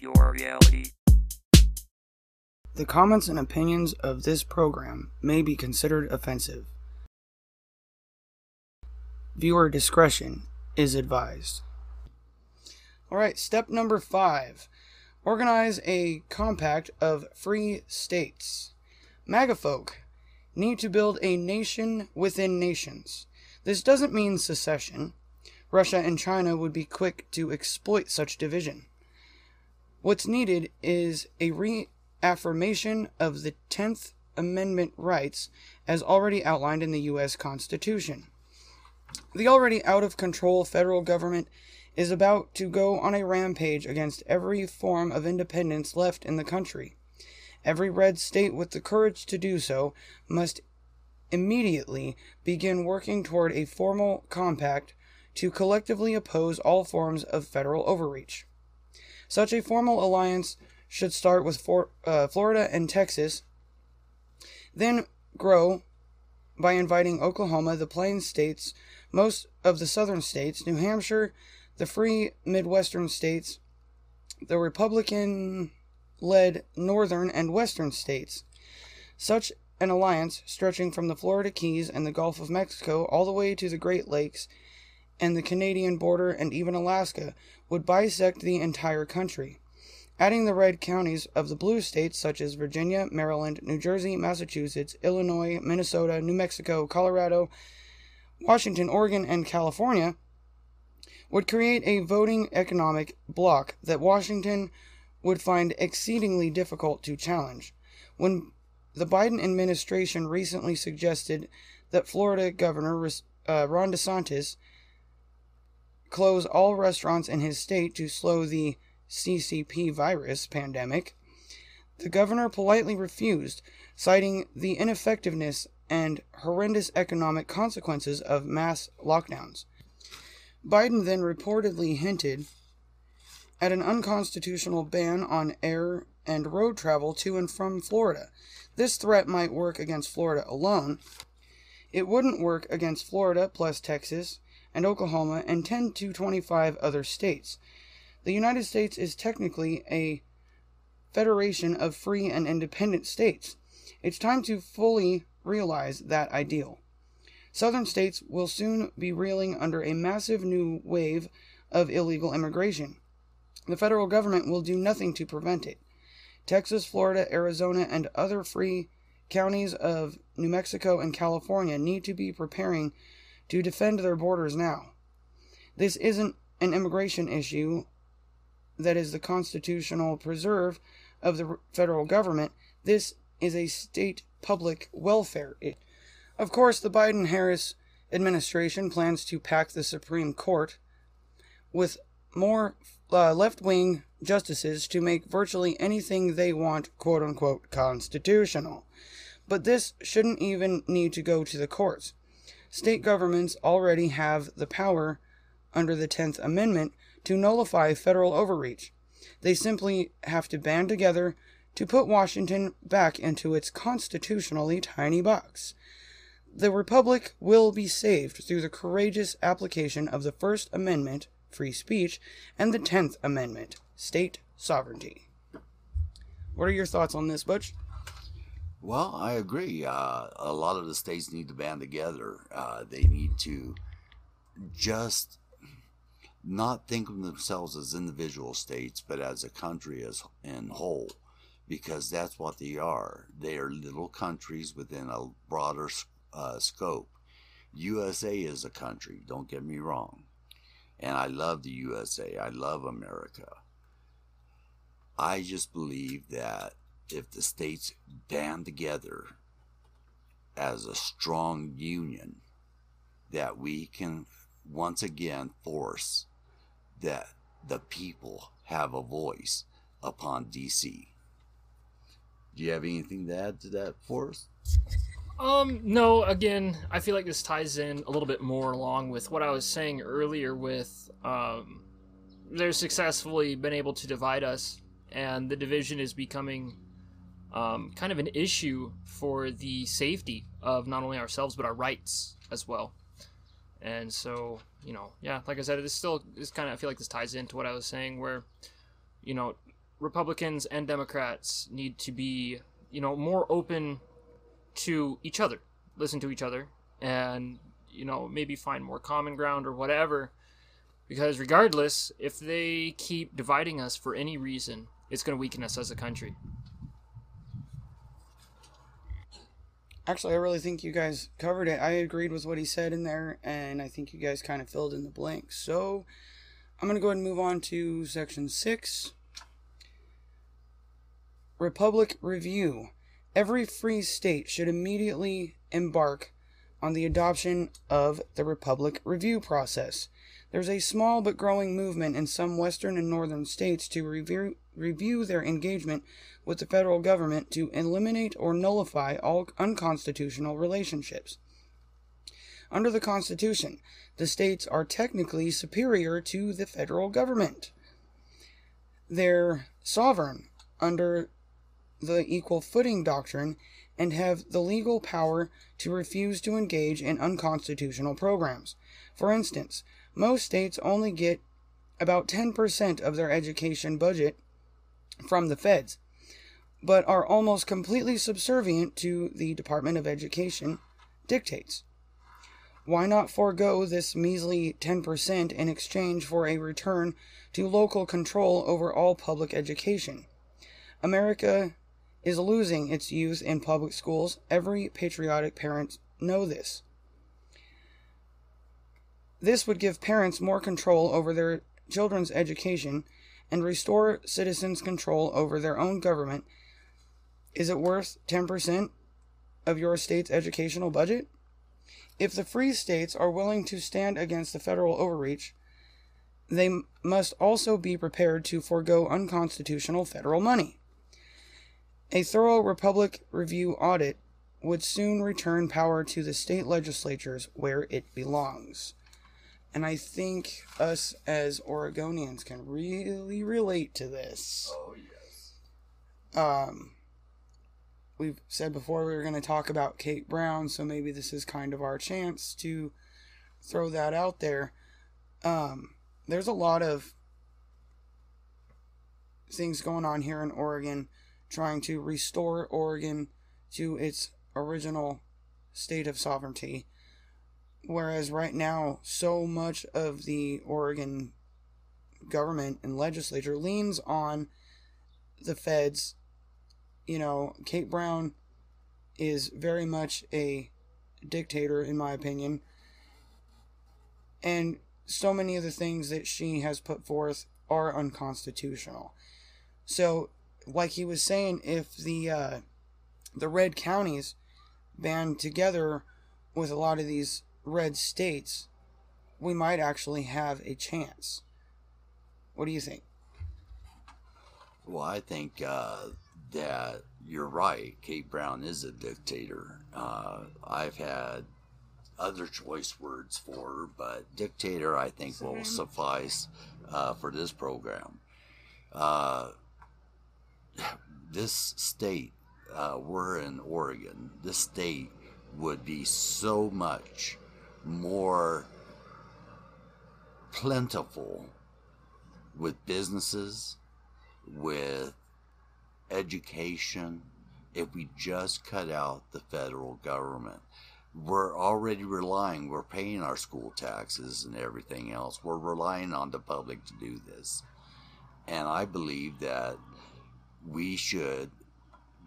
your reality. The comments and opinions of this program may be considered offensive. Viewer discretion is advised. Alright, step number five organize a compact of free states. MAGA folk need to build a nation within nations. This doesn't mean secession. Russia and China would be quick to exploit such division. What's needed is a reaffirmation of the 10th Amendment rights as already outlined in the U.S. Constitution. The already out of control federal government is about to go on a rampage against every form of independence left in the country. Every red state with the courage to do so must immediately begin working toward a formal compact to collectively oppose all forms of federal overreach. Such a formal alliance should start with for, uh, Florida and Texas, then grow by inviting Oklahoma, the Plains states, most of the southern states, New Hampshire, the free Midwestern states, the Republican led northern and western states. Such an alliance, stretching from the Florida Keys and the Gulf of Mexico all the way to the Great Lakes and the Canadian border and even Alaska, would bisect the entire country. Adding the red counties of the blue states such as Virginia, Maryland, New Jersey, Massachusetts, Illinois, Minnesota, New Mexico, Colorado, Washington, Oregon, and California would create a voting economic bloc that Washington would find exceedingly difficult to challenge. When the Biden administration recently suggested that Florida Governor uh, Ron DeSantis close all restaurants in his state to slow the CCP virus pandemic, the governor politely refused, citing the ineffectiveness and horrendous economic consequences of mass lockdowns. Biden then reportedly hinted at an unconstitutional ban on air and road travel to and from Florida. This threat might work against Florida alone. It wouldn't work against Florida plus Texas and Oklahoma and 10 to 25 other states. The United States is technically a federation of free and independent states. It's time to fully realize that ideal. Southern states will soon be reeling under a massive new wave of illegal immigration. The federal government will do nothing to prevent it. Texas, Florida, Arizona, and other free counties of New Mexico and California need to be preparing to defend their borders now. This isn't an immigration issue that is the constitutional preserve of the federal government. This is a state public welfare issue. Of course, the Biden Harris administration plans to pack the Supreme Court with more uh, left wing justices to make virtually anything they want, quote unquote, constitutional. But this shouldn't even need to go to the courts. State governments already have the power under the 10th Amendment to nullify federal overreach. They simply have to band together to put Washington back into its constitutionally tiny box. The Republic will be saved through the courageous application of the First Amendment, free speech, and the Tenth Amendment, state sovereignty. What are your thoughts on this, Butch? Well, I agree. Uh, a lot of the states need to band together. Uh, they need to just not think of themselves as individual states, but as a country as in whole, because that's what they are. They are little countries within a broader uh, scope. USA is a country, don't get me wrong. And I love the USA, I love America. I just believe that if the states band together as a strong union, that we can once again force that the people have a voice upon DC. Do you have anything to add to that for us? Um, no, again, I feel like this ties in a little bit more along with what I was saying earlier with um they're successfully been able to divide us and the division is becoming um, kind of an issue for the safety of not only ourselves but our rights as well. And so, you know, yeah, like I said, this still is kind of I feel like this ties into what I was saying where, you know, Republicans and Democrats need to be, you know, more open to each other, listen to each other, and you know maybe find more common ground or whatever. Because regardless, if they keep dividing us for any reason, it's going to weaken us as a country. Actually, I really think you guys covered it. I agreed with what he said in there, and I think you guys kind of filled in the blanks. So, I'm going to go ahead and move on to section 6 Republic Review. Every free state should immediately embark on the adoption of the Republic Review process. There's a small but growing movement in some western and northern states to review, review their engagement with the federal government to eliminate or nullify all unconstitutional relationships. Under the Constitution, the states are technically superior to the federal government. They're sovereign under the equal footing doctrine and have the legal power to refuse to engage in unconstitutional programs. For instance, most states only get about 10% of their education budget from the feds, but are almost completely subservient to the Department of Education dictates. Why not forego this measly 10% in exchange for a return to local control over all public education? America is losing its youth in public schools. Every patriotic parent know this. This would give parents more control over their children's education and restore citizens' control over their own government. Is it worth 10% of your state's educational budget? If the free states are willing to stand against the federal overreach, they must also be prepared to forego unconstitutional federal money. A thorough Republic Review audit would soon return power to the state legislatures where it belongs. And I think us as Oregonians can really relate to this. Oh yes. Um, we've said before we were going to talk about Kate Brown, so maybe this is kind of our chance to throw that out there. Um, there's a lot of things going on here in Oregon trying to restore Oregon to its original state of sovereignty. Whereas right now, so much of the Oregon government and legislature leans on the feds. You know, Kate Brown is very much a dictator, in my opinion. And so many of the things that she has put forth are unconstitutional. So, like he was saying, if the uh, the red counties band together with a lot of these red states, we might actually have a chance. What do you think? Well, I think uh, that you're right. Kate Brown is a dictator. Uh, I've had other choice words for her, but dictator I think will suffice uh, for this program. Uh, this state, uh, we're in Oregon, this state would be so much more plentiful with businesses, with education, if we just cut out the federal government. We're already relying, we're paying our school taxes and everything else. We're relying on the public to do this. And I believe that we should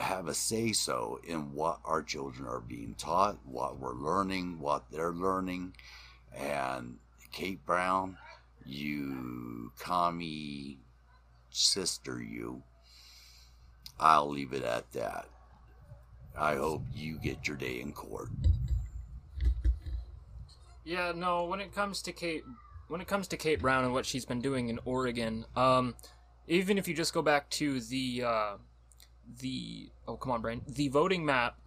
have a say so in what our children are being taught, what we're learning, what they're learning. And Kate Brown, you commie sister, you. I'll leave it at that. I hope you get your day in court. Yeah, no. When it comes to Kate, when it comes to Kate Brown and what she's been doing in Oregon, um, even if you just go back to the uh, the oh come on, brain, the voting map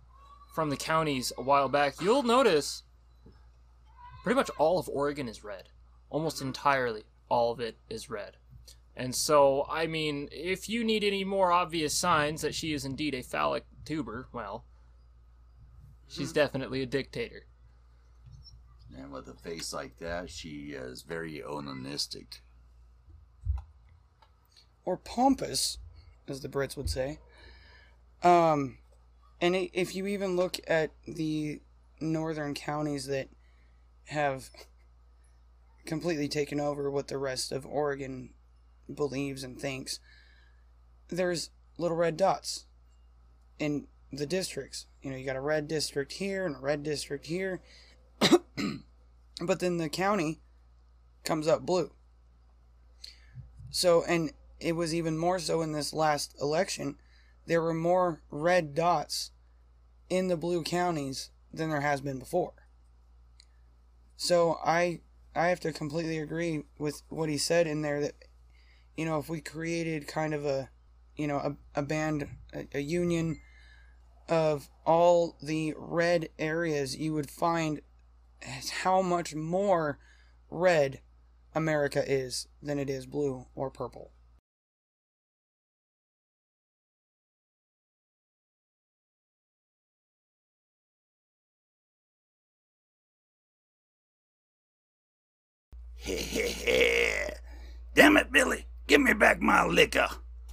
from the counties a while back, you'll notice pretty much all of Oregon is red, almost entirely all of it is red. And so, I mean, if you need any more obvious signs that she is indeed a phallic tuber, well, she's hmm. definitely a dictator. And with a face like that, she is very onanistic. Or pompous, as the Brits would say. Um, and it, if you even look at the northern counties that have completely taken over what the rest of Oregon believes and thinks, there's little red dots in the districts. You know, you got a red district here and a red district here. but then the county comes up blue. So, and it was even more so in this last election. There were more red dots in the blue counties than there has been before. So I I have to completely agree with what he said in there that you know if we created kind of a you know a, a band a, a union of all the red areas you would find how much more red America is than it is blue or purple. Damn it, Billy. Give me back my liquor.